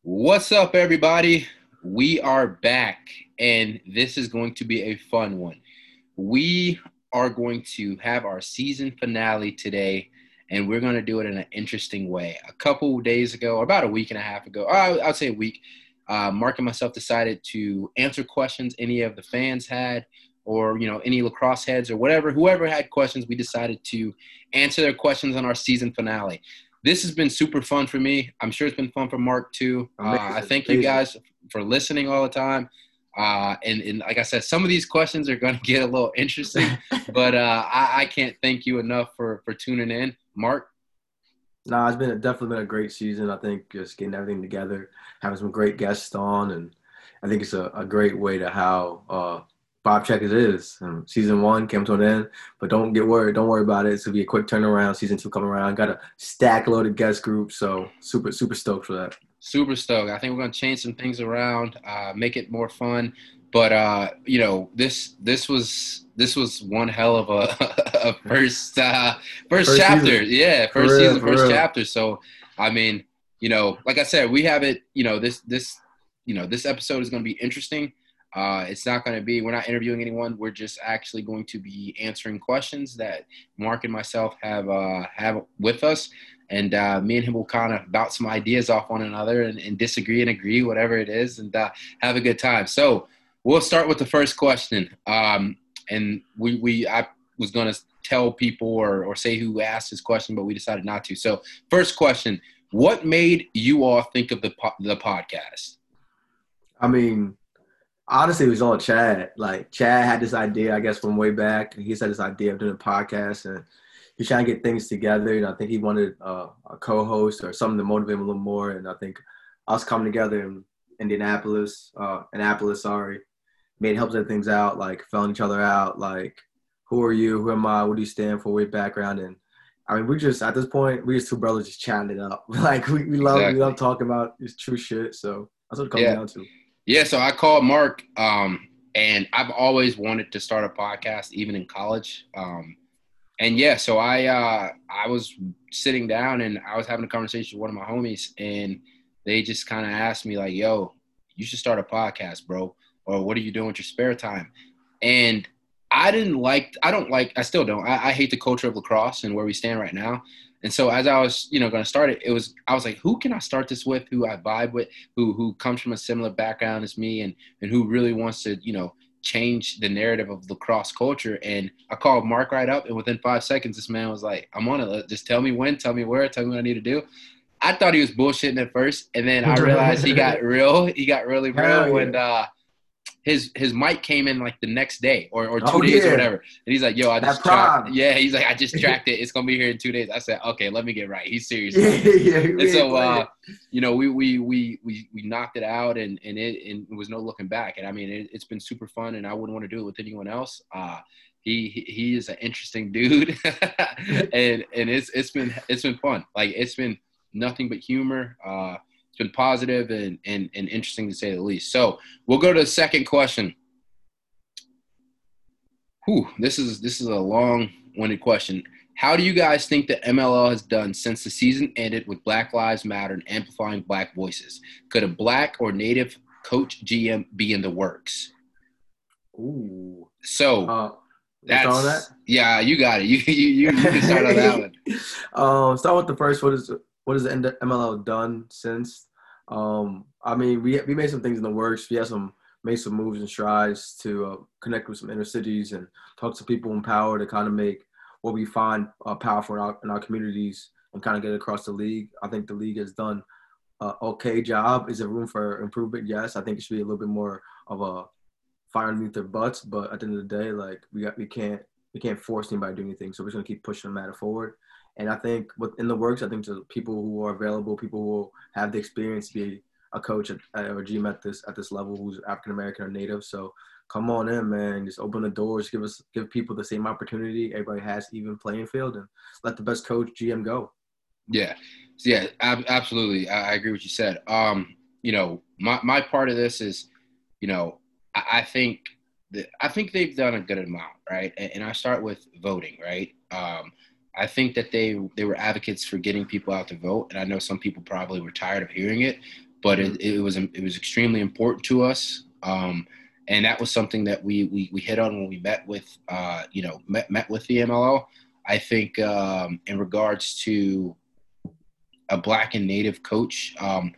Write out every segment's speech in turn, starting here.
What's up, everybody? We are back, and this is going to be a fun one. We are going to have our season finale today, and we're going to do it in an interesting way. A couple days ago, or about a week and a half ago, I would say a week, uh, Mark and myself decided to answer questions any of the fans had or you know any lacrosse heads or whatever whoever had questions we decided to answer their questions on our season finale this has been super fun for me. I'm sure it's been fun for Mark too. Uh, I thank you guys for listening all the time. Uh, and, and, like I said, some of these questions are going to get a little interesting, but uh, I, I, can't thank you enough for for tuning in, Mark. Nah, it's been definitely been a great season. I think just getting everything together, having some great guests on, and I think it's a, a great way to how Bob Checkers is. Um, season one came to an end, but don't get worried. Don't worry about it. It's gonna be a quick turnaround. Season two coming around. Got a stack loaded guest group, so super super stoked for that. Super stoked. I think we're gonna change some things around, uh, make it more fun. But uh, you know, this this was this was one hell of a, a first uh, first, first chapter. Season. Yeah, first real, season, first chapter. So I mean, you know, like I said, we have it. You know, this this you know this episode is gonna be interesting. Uh, it's not going to be, we're not interviewing anyone. We're just actually going to be answering questions that Mark and myself have uh, have with us. And uh, me and him will kind of bounce some ideas off one another and, and disagree and agree, whatever it is, and uh, have a good time. So we'll start with the first question. Um, and we, we I was going to tell people or, or say who asked this question, but we decided not to. So, first question What made you all think of the, po- the podcast? I mean, honestly, it was all Chad. Like Chad had this idea, I guess, from way back. He had this idea of doing a podcast, and he's trying to get things together. And I think he wanted uh, a co-host or something to motivate him a little more. And I think us coming together in Indianapolis, uh, Annapolis, sorry, made helps things out, like filling each other out, like who are you, who am I, what do you stand for, what background, and I mean, we just at this point, we just two brothers just chatting it up. like we, we love exactly. we love talking about this true shit. So that's what it comes yeah. down to. Yeah, so I called Mark, um, and I've always wanted to start a podcast, even in college. Um, and yeah, so I uh, I was sitting down and I was having a conversation with one of my homies, and they just kind of asked me like, "Yo, you should start a podcast, bro," or "What are you doing with your spare time?" And I didn't like, I don't like, I still don't. I, I hate the culture of lacrosse and where we stand right now. And so as I was, you know, going to start it, it was I was like, who can I start this with? Who I vibe with? Who who comes from a similar background as me, and and who really wants to, you know, change the narrative of lacrosse culture. And I called Mark right up, and within five seconds, this man was like, I'm on it. Just tell me when, tell me where, tell me what I need to do. I thought he was bullshitting at first, and then I realized he got real. He got really real, and uh, his his mic came in like the next day or, or two oh, days yeah. or whatever. And he's like, yo, I just tracked yeah, he's like, I just tracked it. It's gonna be here in two days. I said, okay, let me get right. He's serious. yeah, yeah, and so uh, you know, we we we we we knocked it out and and it and it was no looking back. And I mean it, has been super fun and I wouldn't want to do it with anyone else. Uh he he is an interesting dude and and it's it's been it's been fun. Like it's been nothing but humor. Uh it's been positive and, and, and interesting to say the least. So we'll go to the second question. Whew, this is this is a long-winded question. How do you guys think the MLL has done since the season ended with Black Lives Matter and amplifying Black voices? Could a Black or Native coach GM be in the works? Ooh. So uh, that's that? yeah, you got it. You you you, you can start on that one. Um, start with the first. Is what has the MLL done since? Um, I mean, we we made some things in the works. We had some made some moves and strides to uh, connect with some inner cities and talk to people in power to kind of make what we find uh, powerful in our, in our communities and kind of get across the league. I think the league has done a okay job. Is there room for improvement? Yes. I think it should be a little bit more of a fire underneath their butts. But at the end of the day, like we got, we can't we can't force anybody to do anything. So we're just gonna keep pushing the matter forward. And I think within the works, I think to people who are available, people who have the experience to be a coach at, or GM at this at this level who's African American or Native. So come on in, man. Just open the doors. Give us give people the same opportunity. Everybody has even playing field, and let the best coach GM go. Yeah, yeah, ab- absolutely. I, I agree with what you said. Um, you know, my my part of this is, you know, I, I think that I think they've done a good amount, right? And, and I start with voting, right? Um, I think that they they were advocates for getting people out to vote, and I know some people probably were tired of hearing it, but it, it was it was extremely important to us. Um, and that was something that we we, we hit on when we met with uh, you know met, met with the MLO. I think um, in regards to a black and native coach, um,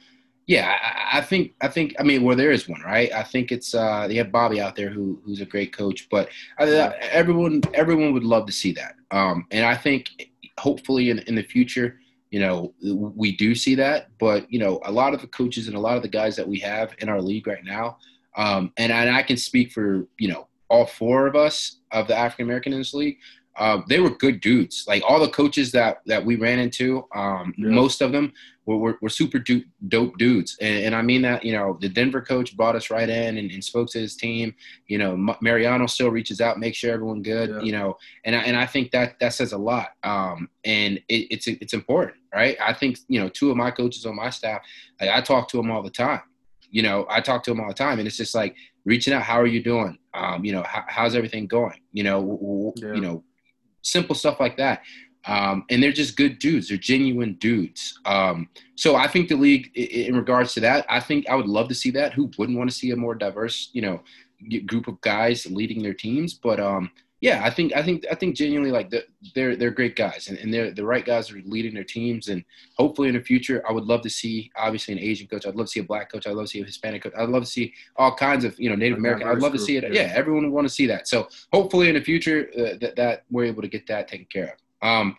yeah, I, I, think I think I mean well there is one right. I think it's uh, they have Bobby out there who who's a great coach, but I, everyone everyone would love to see that. Um, and I think hopefully in, in the future, you know, we do see that. But you know, a lot of the coaches and a lot of the guys that we have in our league right now, um, and, and I can speak for you know all four of us of the African American in this league. Uh, they were good dudes. Like all the coaches that that we ran into, um, yeah. most of them were, were, were super du- dope dudes. And, and, I mean that, you know, the Denver coach brought us right in and, and spoke to his team. You know, Mariano still reaches out, makes sure everyone good. Yeah. You know, and I, and I think that that says a lot. Um, and it, it's it's important, right? I think you know, two of my coaches on my staff, like, I talk to them all the time. You know, I talk to them all the time, and it's just like reaching out. How are you doing? Um, you know, how, how's everything going? You know, yeah. you know simple stuff like that. Um, and they're just good dudes. They're genuine dudes. Um, so I think the league, in regards to that, I think I would love to see that. Who wouldn't want to see a more diverse, you know, group of guys leading their teams? But um, yeah, I think I think I think genuinely like the, they're they're great guys and, and they're the right guys are leading their teams and hopefully in the future I would love to see obviously an Asian coach. I'd love to see a black coach. I'd love to see a Hispanic coach. I'd love to see all kinds of you know Native American. I'd love to see it. Yeah, everyone would want to see that. So hopefully in the future uh, that that we're able to get that taken care of. Um,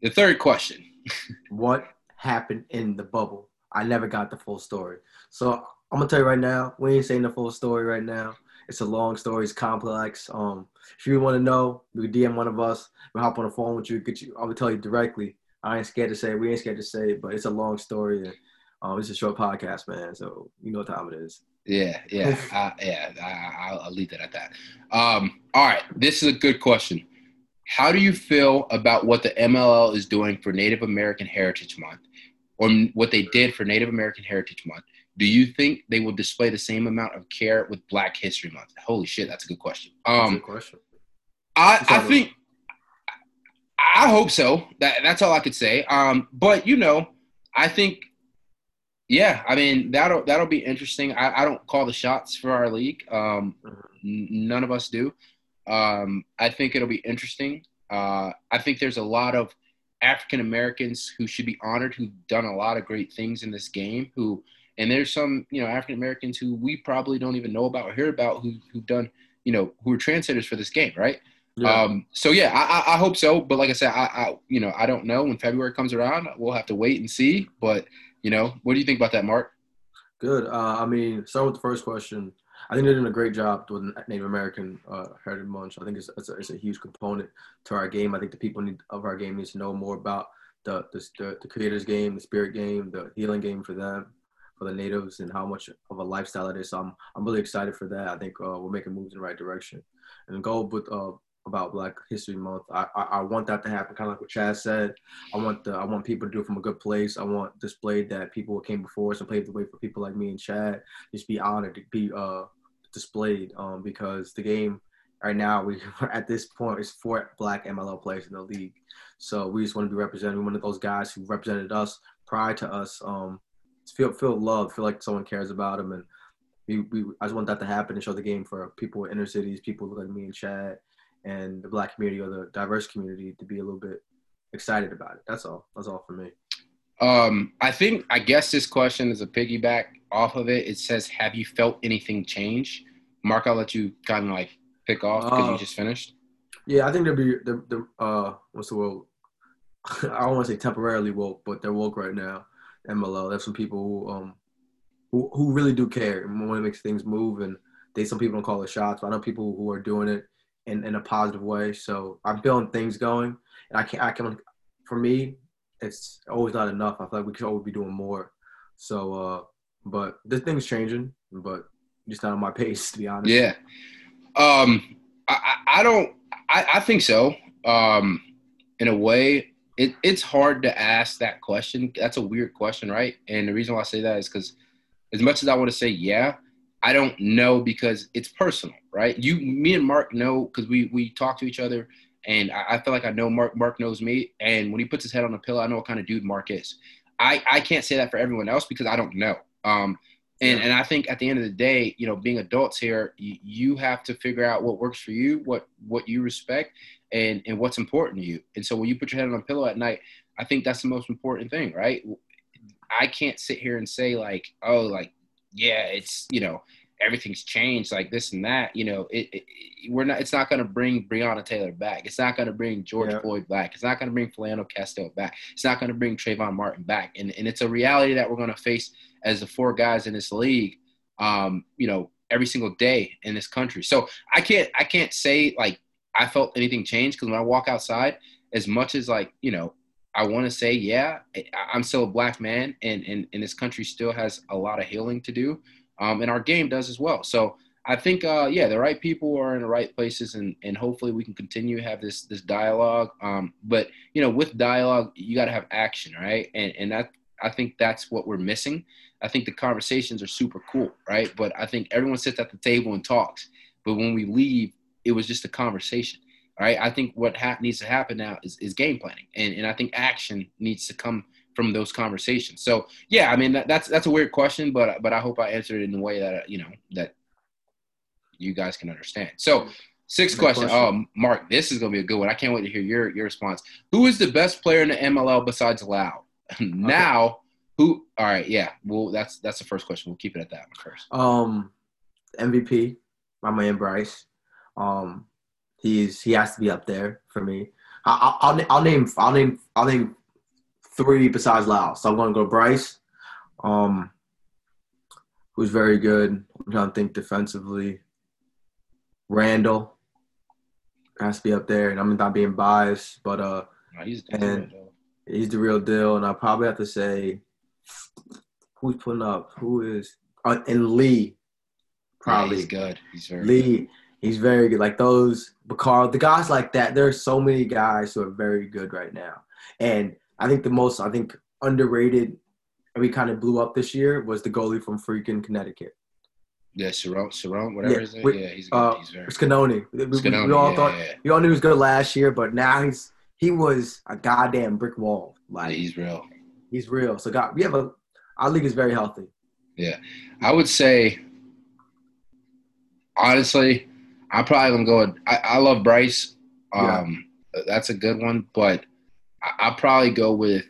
the third question. what happened in the bubble? I never got the full story. So I'm gonna tell you right now, we ain't saying the full story right now. It's a long story. It's complex. Um, if you want to know, you can DM one of us. We'll hop on the phone with you. Get you. I will tell you directly. I ain't scared to say it. We ain't scared to say it, but it's a long story. And, um, it's a short podcast, man. So you know what time it is. Yeah, yeah, uh, yeah. I, will leave that at that. Um, all right, this is a good question. How do you feel about what the MLL is doing for Native American Heritage Month, or what they did for Native American Heritage Month? Do you think they will display the same amount of care with Black History Month? Holy shit, that's a good question. Um, good question. I, I think I hope so. That that's all I could say. Um, but you know, I think, yeah, I mean that'll that'll be interesting. I, I don't call the shots for our league. Um, n- none of us do. Um, I think it'll be interesting. Uh, I think there's a lot of African Americans who should be honored who've done a lot of great things in this game. Who and there's some you know African Americans who we probably don't even know about or hear about who who've done you know who are translators for this game, right? Yeah. Um, so yeah, I, I, hope so. But like I said, I, I you know I don't know when February comes around. We'll have to wait and see. But you know, what do you think about that, Mark? Good. Uh, I mean, start with the first question. I think they're doing a great job with Native American uh, Heritage Month. I think it's, it's a, it's, a, huge component to our game. I think the people need, of our game needs to know more about the, the, the creators game, the spirit game, the healing game for them, for the natives, and how much of a lifestyle it is. So I'm I'm really excited for that. I think uh, we're making moves in the right direction. And go with uh, about Black History Month. I, I, I want that to happen, kind of like what Chad said. I want the I want people to do it from a good place. I want displayed that people who came before us and paved the way for people like me and Chad just be honored to be uh displayed um, because the game right now we at this point is four black MLL players in the league. So we just want to be represented. We're one of those guys who represented us prior to us. Um, feel feel loved, feel like someone cares about them, and we, we I just want that to happen and show the game for people in inner cities, people like me and Chad, and the black community or the diverse community to be a little bit excited about it. That's all. That's all for me. Um, I think I guess this question is a piggyback off of it. It says, "Have you felt anything change?" Mark, I'll let you kind of like pick off because uh, you just finished. Yeah, I think there'll be the the uh what's the word? I don't want to say temporarily woke, but they're woke right now. MLL. There's some people who um who, who really do care and want to make things move, and they some people don't call it shots, but I know people who are doing it in, in a positive way. So I'm feeling things going, and I can I can for me, it's always not enough. I feel like we could always be doing more. So, uh, but this thing's changing, but just not on my pace to be honest. Yeah, um, I, I don't. I, I think so. Um, in a way, it, it's hard to ask that question. That's a weird question, right? And the reason why I say that is because as much as I want to say yeah, I don't know because it's personal, right? You, me, and Mark know because we we talk to each other And I, I feel like I know Mark. Mark knows me, and when he puts his head on a pillow, I know what kind of dude Mark is. I I can't say that for everyone else because I don't know. Um, and and I think at the end of the day, you know, being adults here, you, you have to figure out what works for you, what what you respect, and and what's important to you. And so when you put your head on a pillow at night, I think that's the most important thing, right? I can't sit here and say like, oh, like yeah, it's you know everything's changed like this and that. You know, it, it we're not. It's not going to bring Breonna Taylor back. It's not going to bring George yeah. Floyd back. It's not going to bring Philando Castile back. It's not going to bring Trayvon Martin back. And and it's a reality that we're going to face as the four guys in this league. Um, you know, every single day in this country. So I can't I can't say like I felt anything change because when I walk outside, as much as like you know I want to say, yeah, I'm still a black man, and, and, and this country still has a lot of healing to do, um, and our game does as well. So I think, uh, yeah, the right people are in the right places, and, and hopefully we can continue to have this this dialogue. Um, but you know, with dialogue, you got to have action, right? And and that I think that's what we're missing. I think the conversations are super cool, right? But I think everyone sits at the table and talks, but when we leave, it was just a conversation. Right. I think what ha- needs to happen now is, is game planning, and and I think action needs to come from those conversations. So yeah, I mean that, that's that's a weird question, but but I hope I answered it in a way that you know that you guys can understand. So sixth question. question. Oh, Mark, this is gonna be a good one. I can't wait to hear your your response. Who is the best player in the MLL besides Lau? now, okay. who? All right, yeah. Well, that's that's the first question. We'll keep it at that first. Um, MVP, my man Bryce. Um, He's he has to be up there for me. I, will I'll name I'll name I'll name three besides Lau. So I'm going to go Bryce, um, who's very good. I'm trying to think defensively. Randall has to be up there, and I'm not being biased, but uh, no, he's, and he's the real deal. And I probably have to say, who's putting up? Who is? Uh, and Lee, probably yeah, he's good. He's very Lee. Good. He's very good. Like those Bakar, the guys like that. There are so many guys who are very good right now. And I think the most I think underrated and we kind of blew up this year was the goalie from freaking Connecticut. Yeah, Cerrone, Cerrone, whatever yeah, his name. yeah, he's good. Uh, he's very Scanoni. We, Scanoni, we all yeah, thought yeah. we all knew he was good last year, but now he's he was a goddamn brick wall. Like yeah, he's real. He's real. So God, we have a our league is very healthy. Yeah, I would say honestly, I'm probably gonna go. With, I, I love Bryce. Um, yeah. That's a good one, but I, will probably go with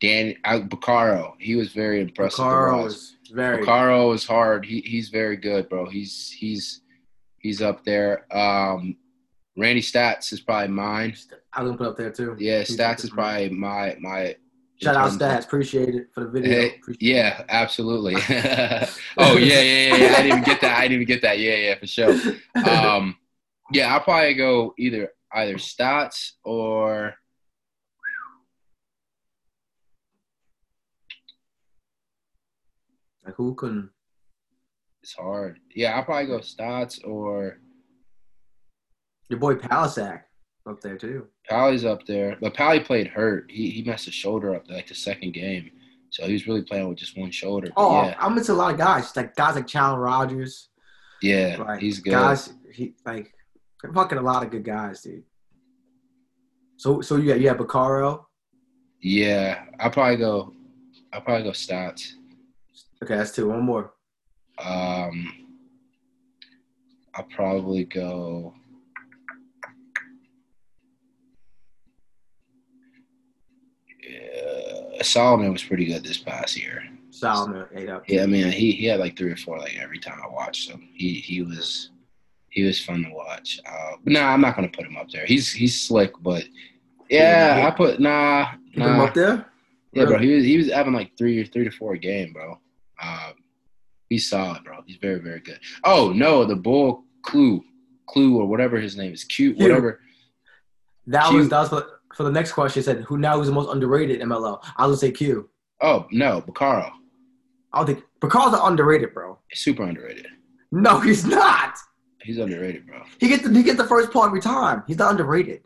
Dan uh, Bucaro. He was very impressive. Bucaro was very. Bucaro is hard. He he's very good, bro. He's he's he's up there. Um, Randy Staats is probably mine. I was gonna put up there too. Yeah, he's Stats is probably my my Shout out Staats, appreciate it for the video. Hey, yeah, absolutely. oh yeah, yeah, yeah, yeah. I didn't even get that. I didn't even get that. Yeah, yeah, for sure. Um, yeah, I'll probably go either either Staats or like who can. It's hard. Yeah, I'll probably go Staats or your boy Palisak up there too. Pally's up there, but Pally played hurt. He he messed his shoulder up like the second game, so he was really playing with just one shoulder. oh, yeah. I'm into a lot of guys, like guys like Challen Rogers. Yeah, like, he's good. Guys, he like fucking a lot of good guys, dude. So so you got you have Bucaro. Yeah, I'll probably go. I'll probably go Staats. Okay, that's two. One more. Um, I'll probably go. Solomon was pretty good this past year. Solomon ate up. Yeah, I mean he, he had like three or four like every time I watched him. He he was he was fun to watch. Uh, but nah, I'm not gonna put him up there. He's he's slick, but yeah, I put nah. nah. Put him up there. Yeah, bro. He was he was having like three or three to four a game, bro. Um, he's solid, bro. He's very very good. Oh no, the bull Clue, Clue or whatever his name is, cute, whatever. That Q. was that was for the next question, said who now is the most underrated MLL? I would say Q. Oh no, Bucaro. I don't think Bucaro's underrated, bro. He's super underrated. No, he's not. He's underrated, bro. He gets the he gets the first part every time. He's not underrated.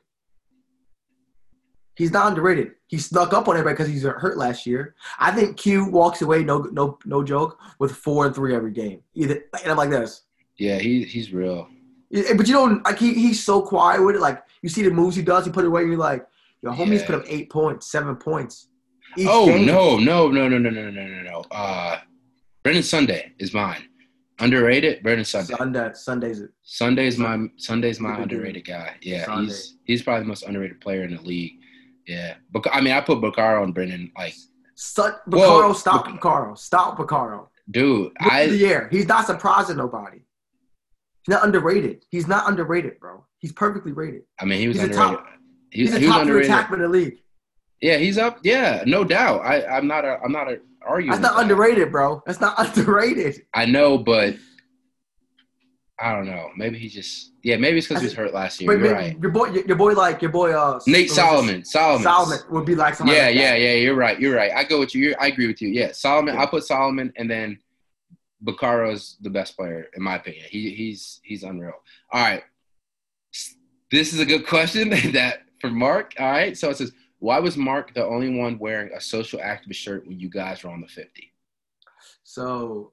He's not underrated. He snuck up on everybody because he's hurt last year. I think Q walks away, no no no joke, with four and three every game. Either and I'm like this. Yeah, he he's real. But you don't like he, he's so quiet with it. Like you see the moves he does, he put it away, and you're like, your homie's Yeah. put up eight points, seven points. Oh game. no, no, no, no, no, no, no, no, no. Uh, Brendan Sunday is mine. Underrated, Brendan Sunday. Sunday, Sundays. Sunday's my Sunday's my underrated guy. Yeah, Sunday. he's he's probably the most underrated player in the league. Yeah, but I mean, I put Bucaro on Brendan. Like, Sun, Well, Bucaro, stop Bac- Bucaro. Stop Bucaro. dude, Look at the I year. He's not surprising nobody. He's not underrated. He's not underrated, bro. He's perfectly rated. I mean, he was He's a underrated. top- He, He's a top underrated. attackman in the league. Yeah, he's up. Yeah, no doubt. I I'm not a I'm not a arguing. That's not underrated, bro. That's not underrated. I know, but I don't know. Maybe he just yeah. Maybe it's because he was hurt last year. But You're your, right. your boy, your, boy, like your boy, uh, Nate Solomon. Solomon. Solomon would be like somebody. Yeah, like yeah, yeah. You're right. You're right. I go with you. You're, I agree with you. Yeah, Solomon. I put Solomon, and then Bucaro's the best player in my opinion. He he's he's unreal. All right, this is a good question that for Mark. All right, so it says, why was Mark the only one wearing a social activist shirt when you guys were on the fifty? So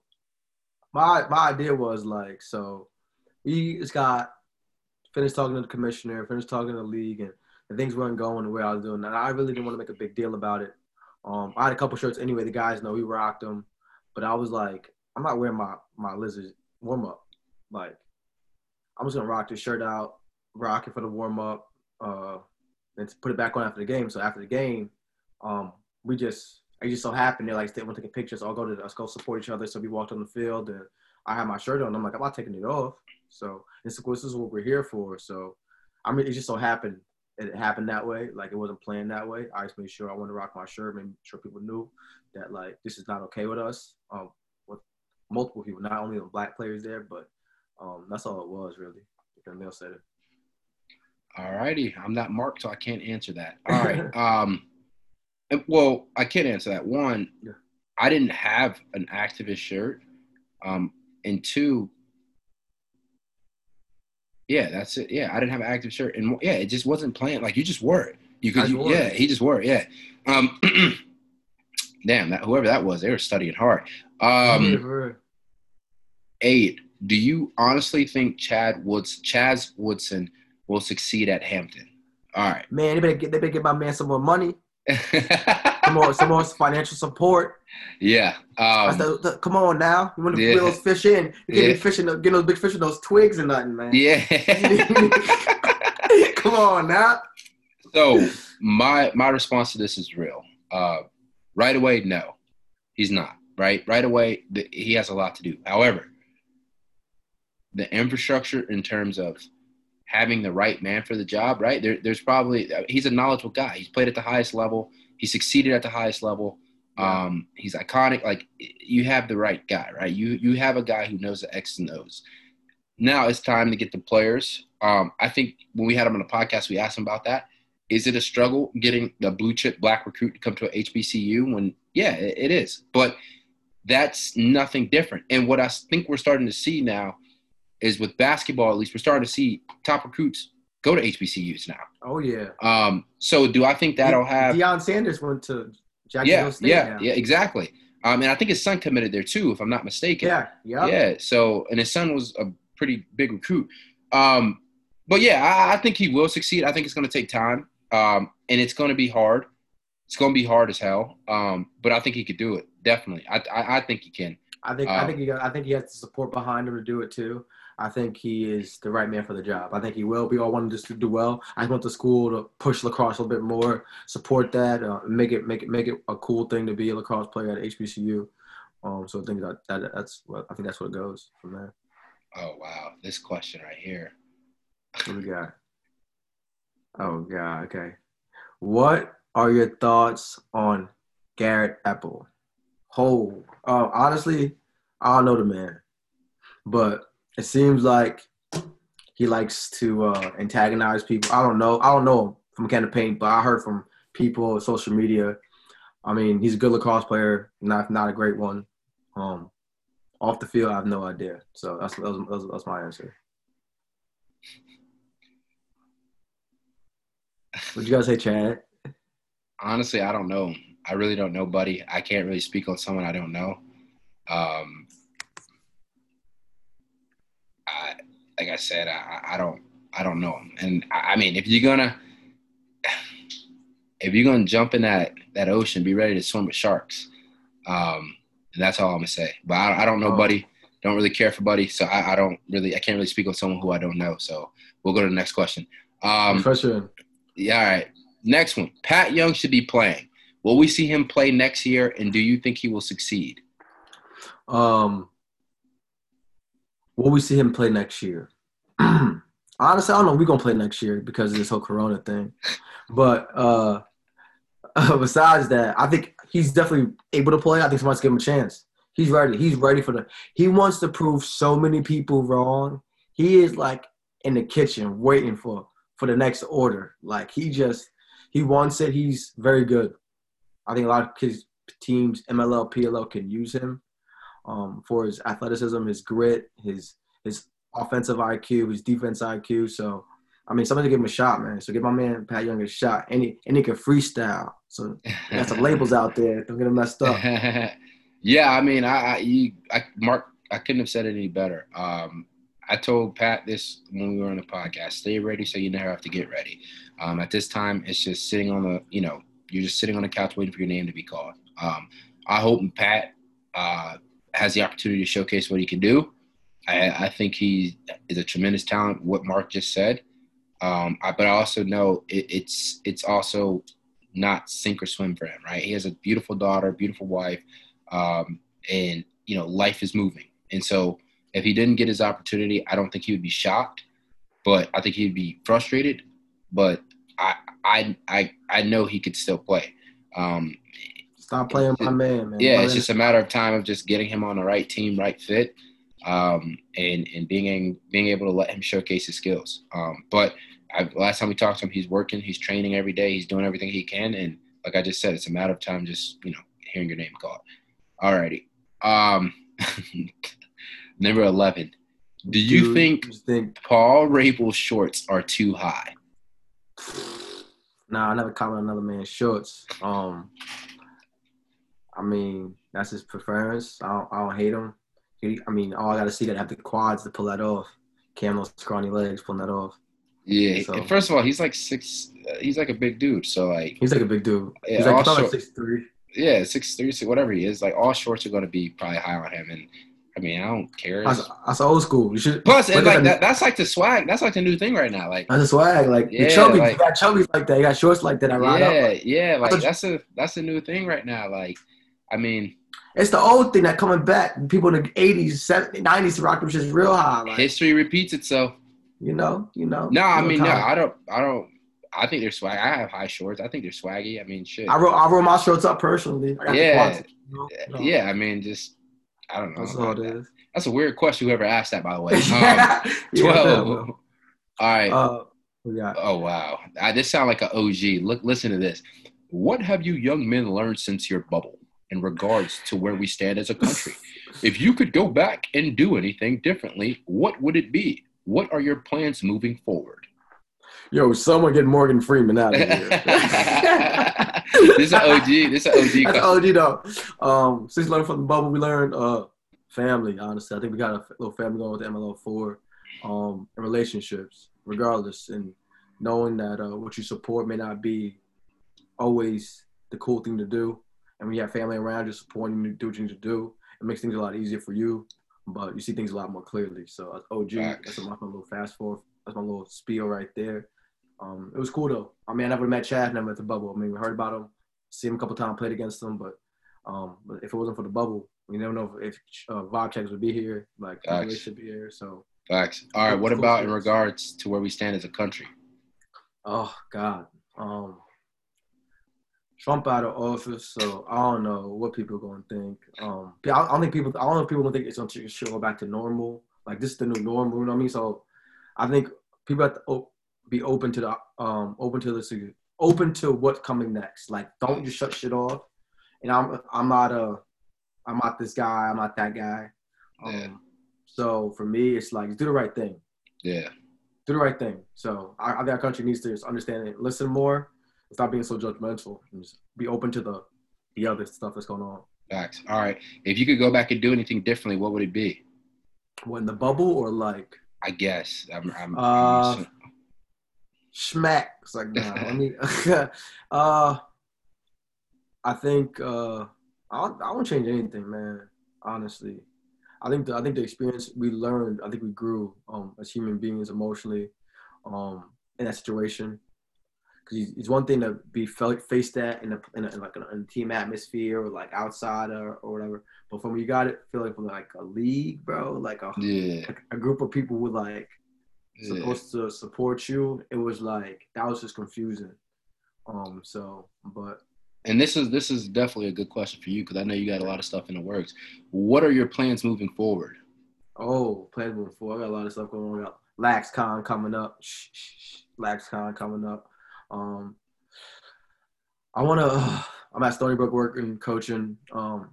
my my idea was like, so we just got finished talking to the commissioner, finished talking to the league, and, and things weren't going the way I was doing. And I really didn't want to make a big deal about it. Um, I had a couple shirts anyway. The guys know we rocked them, but I was like, I'm not wearing my my lizard warm up. Like, I'm just gonna rock this shirt out, rock it for the warm up, uh, and to put it back on after the game. So after the game, um, we just it just so happened they're like they want to take pictures. I'll go to let's go support each other. So we walked on the field and I had my shirt on. I'm like I'm not taking it off. So this is this is what we're here for. So I mean it just so happened it happened that way. Like it wasn't planned that way. I just made sure I wanted to rock my shirt, made sure people knew that like this is not okay with us. Um, with multiple people, not only the black players there, but um, that's all it was really. And Neil said it. All righty, I'm not Mark, so I can't answer that. All right. um, well, I can't answer that. One, I didn't have an activist shirt, um, and two, yeah, that's it. Yeah, I didn't have an active shirt, and yeah, it just wasn't planned. Like you just wore it. You could, you, yeah, he just wore it. Yeah. Um, damn, that whoever that was, they were studying hard. Um, eight. Do you honestly think Chad Woods, Chaz Woodson, will succeed at Hampton? All right. Man, they better get they better get my man some more money, some more some more financial support. yeah. Um, said, come on now, you want to Yeah. reel those fish in? You can't Yeah. be fishing, getting those big fish in those twigs and nothing, man. yeah. come on now. so my my response to this is real. Uh, right away, no, he's not. Right, right away, th- he has a lot to do. However, the infrastructure in terms of having the right man for the job, right? There, there's probably he's a knowledgeable guy. He's played at the highest level. He succeeded at the highest level. Yeah. Um, he's iconic. Like you have the right guy, right? You you have a guy who knows the X and O's. Now it's time to get the players. Um, I think when we had him on the podcast, we asked him about that. Is it a struggle getting the blue chip black recruit to come to a HBCU? When yeah, it, it is. But that's nothing different. And what I think we're starting to see now is with basketball, at least, we're starting to see top recruits go to HBCUs now. Oh yeah. Um, so do I think that'll have? Deion Sanders went to Jacksonville Yeah, State yeah, now. yeah, exactly. Um, and I think his son committed there too, if I'm not mistaken. yeah, yeah. Yeah. So, and his son was a pretty big recruit. Um, but yeah, I, I think he will succeed. I think it's going to take time, um, and it's going to be hard. It's going to be hard as hell. Um, but I think he could do it. Definitely. I, I, I think he can. I think I Um, think he got, I think he has the support behind him to do it too. I think he is the right man for the job. I think he will. We all want him just to do well. I want the school to push lacrosse a little bit more, support that, uh, make it make it make it a cool thing to be a lacrosse player at HBCU. Um, so I think that, that that's what I think that's what it goes from there. Oh wow, this question right here. What we got? Oh god, okay. What are your thoughts on Garrett Epple? Oh, uh, honestly, I don't know the man, but it seems like he likes to uh, antagonize people. I don't know. I don't know from Can of Paint, but I heard from people on social media. I mean, he's a good lacrosse player, not not a great one. Um, off the field, I have no idea. So that's that's, that's, that's my answer. What'd you guys say, Chad? Honestly, I don't know. I really don't know, buddy. I can't really speak on someone I don't know. Um, I, like I said, I, I don't I don't know. And I, I mean, if you're gonna if you're gonna jump in that that ocean, be ready to swim with sharks. Um, and that's all I'm gonna say. But I, I don't know, oh. Buddy. Don't really care for Buddy, so I, I, don't really I can't really speak on someone who I don't know. So we'll go to the next question. Um, question. Yeah. All right. Next one. Pat Young should be playing. Will we see him play next year, and do you think he will succeed? Um, will we see him play next year? Honestly, I don't know. We're gonna play next year because of this whole Corona thing. But uh, besides that, I think he's definitely able to play. I think somebody's give him a chance. He's ready. He's ready for the. He wants to prove so many people wrong. He is like in the kitchen waiting for for the next order. Like he just he wants it. He's very good. I think a lot of his teams, MLL, PLL, can use him um, for his athleticism, his grit, his his offensive IQ, his defense IQ. So, I mean, somebody give him a shot, man. So give my man Pat Young a shot, and he and he can freestyle. So got some labels out there. Don't get him messed up. yeah, I mean, I, I, you, I, Mark, I couldn't have said it any better. Um, I told Pat this when we were on the podcast. Stay ready, so you never have to get ready. Um, at this time, it's just sitting on the, you know, you're just sitting on the couch waiting for your name to be called. Um, I hope Pat uh, has the opportunity to showcase what he can do. I, I think he is a tremendous talent. What Mark just said, um, I, but I also know it, it's it's also not sink or swim for him. Right? He has a beautiful daughter, beautiful wife, um, and you know life is moving. And so if he didn't get his opportunity, I don't think he would be shocked, but I think he'd be frustrated. But I I I I know he could still play. Um, Stop playing my man, man. Yeah, it's just a matter of time of just getting him on the right team, right fit, um, and and being being able to let him showcase his skills. Um, but I, last time we talked to him, he's working, he's training every day, he's doing everything he can, and like I just said, it's a matter of time, just you know, hearing your name called. Alrighty. Um, number eleven. Do you Dude, think, think Paul Rabil's shorts are too high? Nah, I never comment on another man's shorts. Um, I mean, that's his preference. I don't, I don't hate him. I mean, all I got to see that have the quads to pull that off. Camel's scrawny legs pulling that off. Yeah. So, first of all, he's like six. Uh, he's like a big dude. So like. He's like a big dude. Yeah, he's like, short, six three. Yeah, six three, six, whatever he is. Like all shorts are going to be probably high on him, and I mean, I don't care. That's, that's old school. You should. Plus, and like that, that's like the swag. That's like the new thing right now. Like that's the swag. Like yeah, chubby, like, you got chubbies like that. You got shorts like that. I ride yeah, up. Like, yeah. Like that's a that's a new thing right now. Like, I mean, it's the old thing that coming back. People in the eighties, seventies, 90s rock them just real high. Like, History repeats itself. You know, you know. No, I mean, no, I don't. I don't. I think they're swag. I have high shorts. I think they're swaggy. I mean, shit. I roll, I roll my shorts up personally. yeah, you know? yeah. I mean, just I don't know. That's all it is. That's a weird question. Whoever asked that, by the way. Um, Twelve. all right. Uh, yeah. Oh wow, I, this sound like an OG. Look, listen to this. What have you young men learned since your bubble in regards to where we stand as a country? if you could go back and do anything differently, what would it be? What are your plans moving forward? Yo, someone get Morgan Freeman out of here. this is an OG. This is an OG. That's OG though. Um, since learning from the bubble, we learned uh, family. Honestly, I think we got a little family going with MLO four, um, and relationships, regardless, and knowing that uh, what you support may not be always the cool thing to do, and when you have family around you supporting you do what you need to do, it makes things a lot easier for you. But you see things a lot more clearly. So OG, Facts. that's my little fast forward. That's my little spiel right there. Um, it was cool though. I mean, I never met Chad, never met the bubble. I mean, we heard about him, see him a couple times, played against him, but um, but if it wasn't for the bubble, we never know if, if uh, Vibe Checks would be here. Like, they should be here. So. Facts. All right. What about in regards to where we stand as a country? Oh God. Um, Trump out of office, so I don't know what people are going to think. Um, I don't think people. I don't know if people going to think it's going to go back to normal. Like this is the new normal. You know what I mean? So, I think people have to be open to the um open to the open to what's coming next. Like, don't just shut shit off. And I'm I'm not a I'm not this guy. I'm not that guy. Um, yeah. So for me, it's like do the right thing. Yeah. Do the right thing. So I, I think our country needs to just understand it, listen more, stop being so judgmental, and just be open to the the other stuff that's going on. Facts. All right. If you could go back and do anything differently, what would it be? What in the bubble or like? I guess. I'm. I'm, Uh, I'm Schmack. It's like nah. I mean, uh, I think uh, I don't, I won't change anything, man. Honestly, I think the, I think the experience we learned. I think we grew um, as human beings emotionally um, in that situation. Because it's one thing to be felt, faced that in a, in, a, in like a, in a team atmosphere or like outside or, or whatever. But from you got it feeling from like a league, bro, like a yeah. like a group of people who like yeah. supposed to support you. It was like that was just confusing. Um. So, but And this is this is definitely a good question for you because I know you got a lot of stuff in the works. What are your plans moving forward? oh, plans moving forward. I got a lot of stuff going on. LaxCon coming up. Shh, shh, shh. LaxCon coming up. Um. I want to. I'm at Stony Brook working, coaching. Um.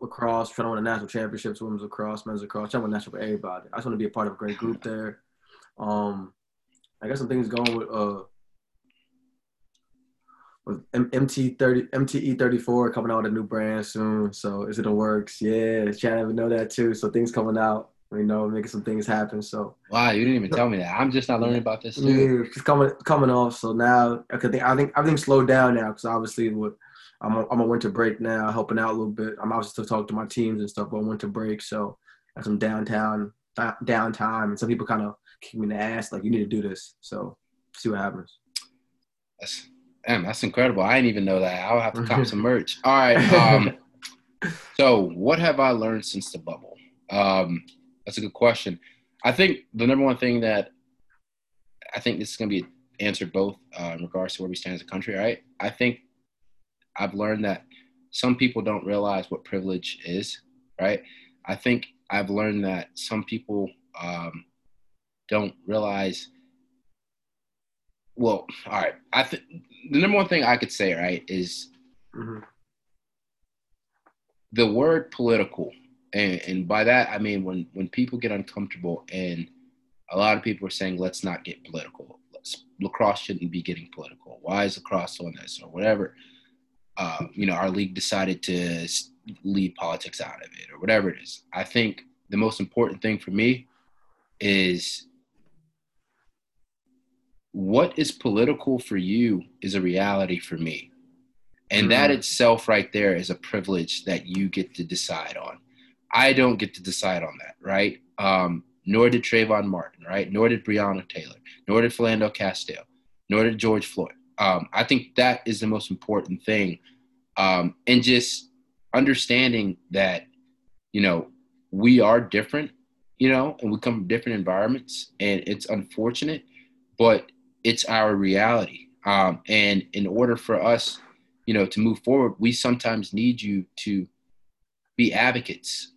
Lacrosse, trying to win a national championships, women's lacrosse, men's lacrosse, trying to win national for everybody. I just want to be a part of a great group there. Um, I got some things going with uh with MT thirty MTE thirty four coming out with a new brand soon. So is it in the works? Yeah, Chad would know that too. So things coming out. You know, making some things happen. So Wow, you didn't even tell me that. I'm just not learning about this too. yeah, it's coming coming off. So now I think I think everything's slowed down now because obviously with I'm on, I'm on winter break now, helping out a little bit. I'm obviously still talking to my teams and stuff, but on winter break, so I got some downtown th- downtime, and some people kind of kick me in the ass like you need to do this. So see what happens. That's, damn, that's incredible. I didn't even know that. I'll have to cop some merch. All right. Um, so, what have I learned since the bubble? Um, that's a good question. I think the number one thing that I think this is going to be answered both uh, in regards to where we stand as a country. Right. I think I've learned that some people don't realize what privilege is. Right. I think I've learned that some people um, don't realize. Well, all right. I think the number one thing I could say, right, is Mhm. the word political and, and by that i mean when when people get uncomfortable and a lot of people are saying let's not get political. Let's, lacrosse shouldn't be getting political. Why is lacrosse on this or whatever? Uh, you know our league decided to leave politics out of it or whatever it is. I think the most important thing for me is what is political for you is a reality for me. And that Mhm. itself right there is a privilege that you get to decide on. I don't get to decide on that, right? Um, nor did Trayvon Martin, right? Nor did Breonna Taylor, nor did Philando Castile, nor did George Floyd. Um, I think that is the most important thing. Um, and just understanding that, you know, we are different, you know, and we come from different environments, and it's unfortunate, but it's our reality. Um, and in order for us, you know, to move forward, we sometimes need you to be advocates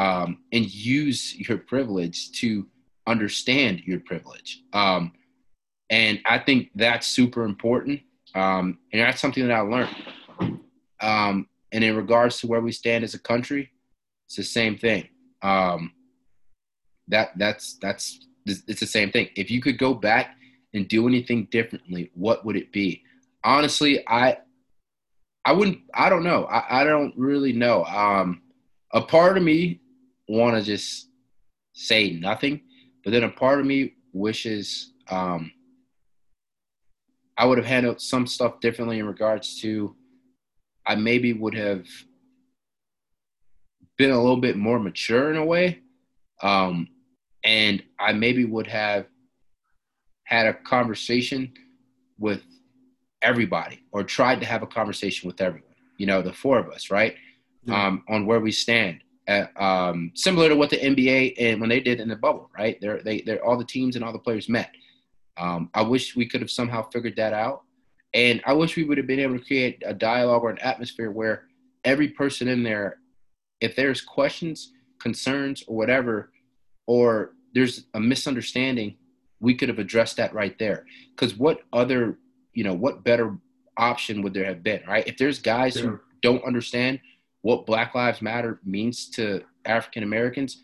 um, and use your privilege to understand your privilege. Um, and I think that's super important. Um, and that's something that I learned. Um, and in regards to where we stand as a country, it's the same thing. Um, that that's that's it's the same thing. If you could go back and do anything differently, what would it be? Honestly, I I wouldn't. I don't know. I, I don't really know. Um, a part of me want to just say nothing, but then a part of me wishes um, I would have handled some stuff differently in regards to. I maybe would have been a little bit more mature in a way, um, and I maybe would have had a conversation with everybody or tried to have a conversation with everyone you know the four of us right Yeah. um, on where we stand at, um, similar to what the nba and when they did in the bubble right? They're they, they're all the teams and all the players met. Um, i wish we could have somehow figured that out. And i wish we would have been able to create a dialogue or an atmosphere where every person in there if there's questions concerns or whatever or there's a misunderstanding we could have addressed that right there. Because what other you know what better option would there have been right? If there's guys who don't understand what black lives matter means to african americans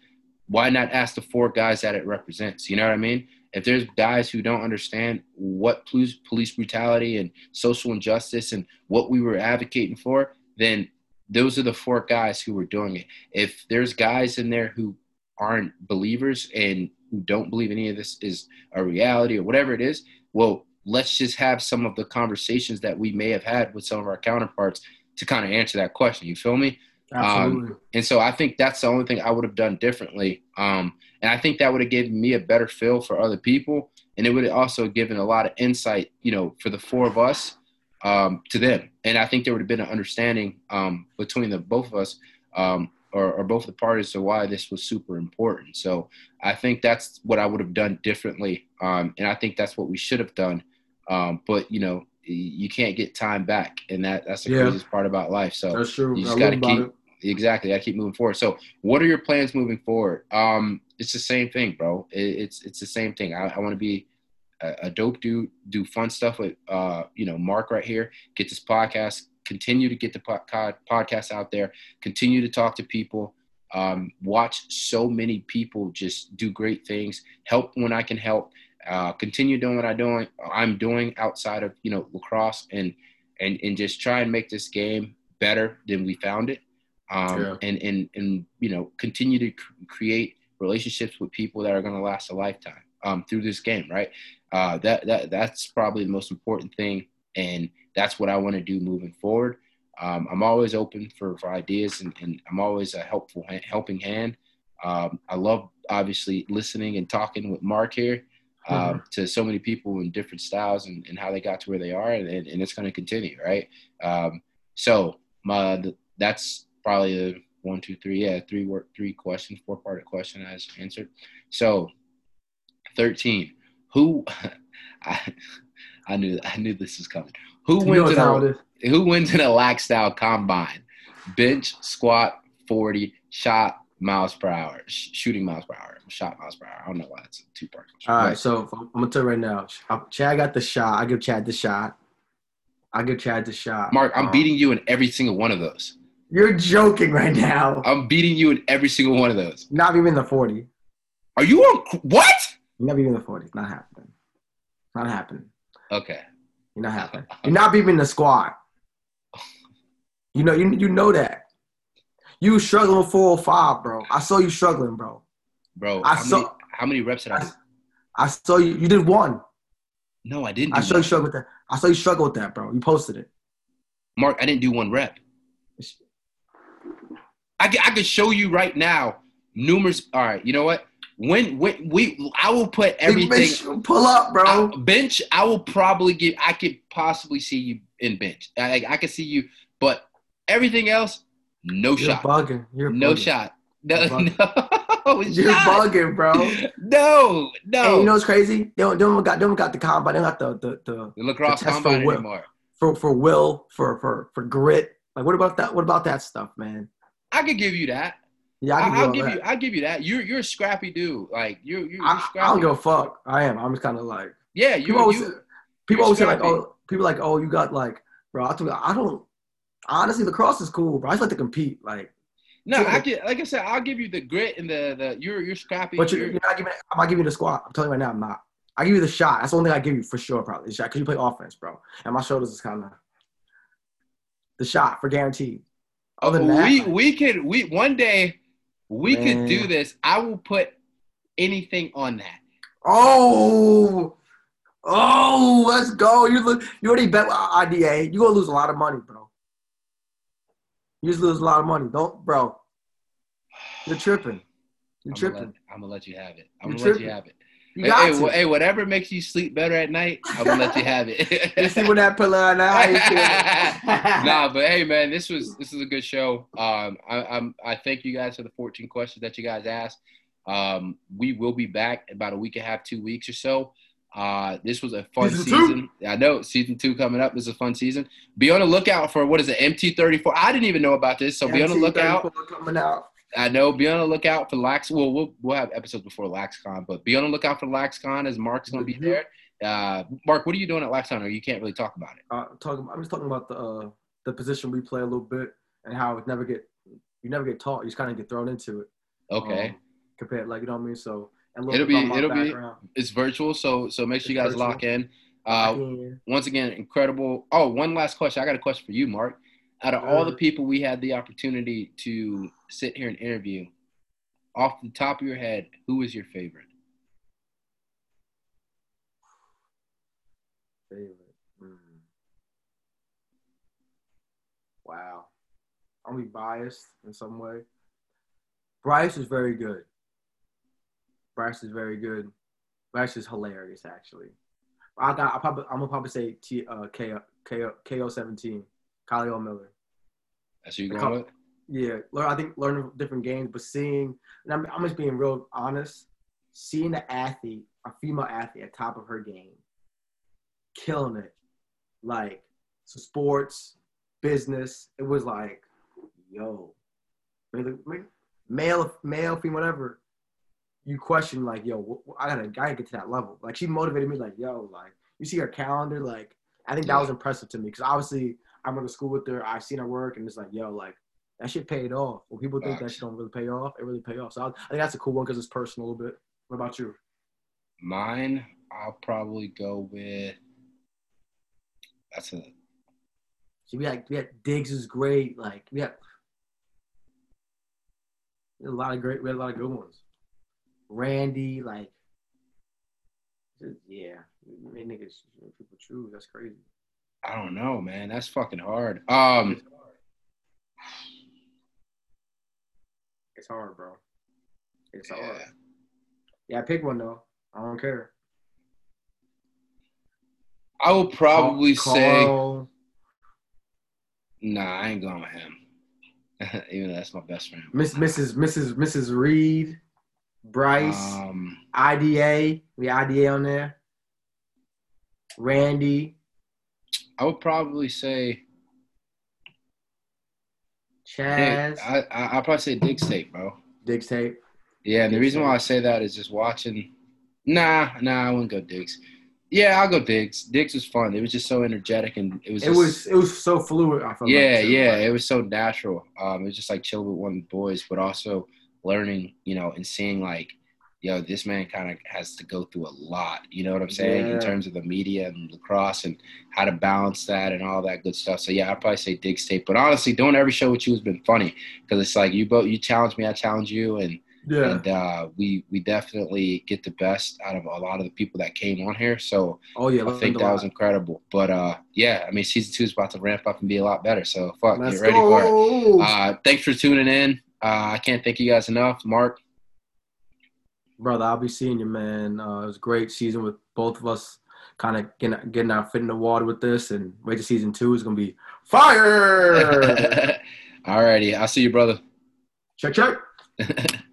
why not ask the four guys that it represents? You know what i mean? If there's guys who don't understand what police, police brutality and social injustice and what we were advocating for then those are the four guys who were doing it. If there's guys in there who aren't believers and who don't believe any of this is a reality or whatever it is, well, let's just have some of the conversations that we may have had with some of our counterparts to kind of answer that question. You feel me? Absolutely. Um, and so I think that's the only thing I would have done differently. Um, and I think that would have given me a better feel for other people. And it would have also given a lot of insight, you know, for the four of us um, to them. And I think there would have been an understanding um, between the both of us um, or, or, both the parties to why this was super important. So I think that's what I would have done differently. Um, and I think that's what we should have done. but, you know, you can't get time back, and that that's the yeah. craziest part about life. So that's true. You just got to keep exactly. To keep moving forward. So, what are your plans moving forward? Um, it's the same thing, bro. It, it's it's the same thing. I, I want to be a, a, dope dude, do fun stuff with uh, you know, Mark right here. Get this podcast, continue to get the podcast out there, continue to talk to people. Um, watch so many people just do great things, help when I can help, uh, continue doing what I doing I'm doing outside of you know lacrosse and and and just try and make this game better than we found it. Um, yeah. and and and you know continue to cr- create relationships with people that are going to last a lifetime um, through this game, right? Uh, that that that's probably the most important thing, and that's what I want to do moving forward. Um, I'm always open for, for ideas, and, and I'm always a helpful helping hand. Um, I love obviously listening and talking with Mark here mm-hmm. to so many people in different styles and, and how they got to where they are, and, and it's going to continue, right? Um, so my that's probably a one, two, three, yeah, three work, three questions, four part question as answered. So, thirteen. Who? I, I knew I knew this was coming. Who you wins in a Who wins in a lax style combine? Bench, squat, forty, shot, miles per hour, sh- shooting miles per hour, shot miles per hour. I don't know why a two part. All right, so I'm gonna tell you right now, Chad got the shot. I give Chad the shot. I give Chad the shot. Mark, I'm um, beating you in every single one of those. You're joking right now. I'm beating you in every single one of those. Not even the 40. Are you on what? Not even the 40. Not happening. Not happening. Okay. You're not happening. You're not beating the squad. You know, you you know that. You was struggling with 405, bro. I saw you struggling, bro. Bro, I how saw many, how many reps did I, I I saw you. You did one. No, I didn't. I saw one. you struggle with that. I saw you struggle with that, bro. You posted it. Mark, I didn't do one rep. I, I could show you right now numerous. All right, you know what? When when we, I will put everything. Pull up, bro. I, bench. I will probably give. I could possibly see you in bench. I I could see you, but everything else, no You're shot. Bugging. You're no bugging. shot. No, You're bugging. no. You're shot. bugging, bro. No, no. Hey, you know what's crazy? They don't, they don't got they don't got the combine. They don't got the the the, the lacrosse the combine for will, anymore. For for will for for for grit. Like what about that? What about that stuff, man? I could give you that. Yeah, I will give that. you. I'll give you that. You're you're a scrappy dude. Like you you. I, I, don't give a fuck. I am. I'm just kind of like. Yeah, you. People always, you, people always say like, oh, people like, oh, you got like, bro. I, I don't. Honestly, lacrosse is cool, bro. I just like to compete. Like, no, I get like I said, I'll give you the grit and the the you're you're scrappy. But you're, you're not giving. I'm not giving you the squat. I'm telling you right now, I'm not. I give you the shot. That's the only thing I give you for sure, probably the shot, because you play offense, bro. And my shoulders is kind of the shot for guaranteed. Other than oh, that, we we could we one day we man. could do this. I will put anything on that. Oh, oh, let's go. You look, you already bet IDA. You are gonna lose a lot of money, bro. You just lose a lot of money. Don't, bro. You're tripping. You're I'm tripping. Gonna let, I'm gonna let you have it. I'm You're gonna tripping. let you have it. You hey, got hey, to. hey, whatever makes you sleep better at night, I'm gonna let you have it. you see when that pillow now? nah, but hey, man, this was this is a good show. Um, I, I'm I thank you guys for the 14 questions that you guys asked. Um, we will be back about a week and a half, two weeks or so. Uh, this was a fun season. season. I know season two coming up. This is a fun season. Be on the lookout for what is it, MT34. I didn't even know about this, so be on the lookout. Coming out. I know. Be on the lookout for Lax. Well, we'll we'll have episodes before LaxCon, but be on the lookout for LaxCon as Mark's going to be mm-hmm. there. Uh, Mark, what are you doing at LaxCon? Or you can't really talk about it. Uh, talking. I'm just talking about the uh, the position we play a little bit and how it never get you never get taught. You just kind of get thrown into it. Okay. Um, compared, like you know what I mean. So it'll be it'll background. be it's virtual. So so make sure you guys virtual. lock in. Uh, once again, incredible. Oh, one last question. I got a question for you, Mark. Out of all the people we had the opportunity to sit here and interview, off the top of your head, who is your favorite? Favorite. Mm. Wow. I'm be biased in some way. Bryce is very good. Bryce is very good. Bryce is hilarious, actually. I got. I probably. I'm gonna probably say T. Uh, K. K. Ko. 17. Kylie Ohlmiller. That's who you going with? Yeah, learn. I think learning different games, but seeing. And I'm, I'm just being real honest. Seeing an athlete, a female athlete, at top of her game, killing it, like so sports, business. It was like, yo, male, male, female, whatever. You question like, yo, I gotta, I gotta get to that level. Like she motivated me, like, yo, like you see her calendar, like I think that was impressive to me because obviously I went to school with her. I've seen her work, and it's like, yo, like that shit paid off. When people think that shit don't really pay off, it really pay off. So I, I think that's a cool one because it's personal a little bit. What about you? Mine, I'll probably go with. That's a. See, we had we had Diggs is great. Like we had, we had a lot of great. We had a lot of good ones. Randy, like, just, yeah, niggas people choose. That's crazy. I don't know, man. That's fucking hard. Um, it's hard, bro. It's yeah. hard. Yeah, pick one though. I don't care. I will probably Carl. say. Nah, I ain't going with him. Even though that's my best friend. Miss Mrs. Mrs. Mrs. Reed, Bryce, um, IDA. We IDA on there. Randy. I would probably say Chaz. I, I I'll probably say Diggs tape, bro. Diggs tape. Yeah, and the reason why I say that is just watching. Nah, nah, I wouldn't go Diggs. Yeah, I'll go Diggs. Diggs was fun. It was just so energetic and it was. It just, was it was so fluid. Yeah, like yeah, it was so natural. Um, it was just like chill with one of the boys, but also learning, you know, and seeing like yo, this man kind of has to go through a lot. You know what I'm saying? Yeah. In terms of the media and lacrosse and how to balance that and all that good stuff. So yeah, I'd probably say Diggs tape. But honestly, doing every show with you has been funny because it's like you both you challenge me, I challenge you, and yeah. and uh, we we definitely get the best out of a lot of the people that came on here. So oh yeah, I think that was incredible. But uh, yeah, I mean season two is about to ramp up and be a lot better. So fuck, Let's get ready go. for it. Uh, thanks for tuning in. Uh, I can't thank you guys enough, Mark brother. I'll be seeing you, man. Uh, it was a great season with both of us, kind of getting getting our foot in the water with this, and wait to season two is gonna be fire. Alrighty, I'll see you, brother. Check check.